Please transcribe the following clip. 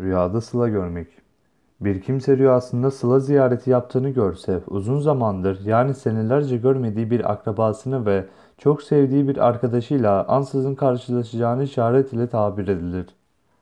Rüyada sıla görmek. Bir kimse rüyasında sıla ziyareti yaptığını görse, uzun zamandır yani senelerce görmediği bir akrabasını ve çok sevdiği bir arkadaşıyla ansızın karşılaşacağını işaret ile tabir edilir.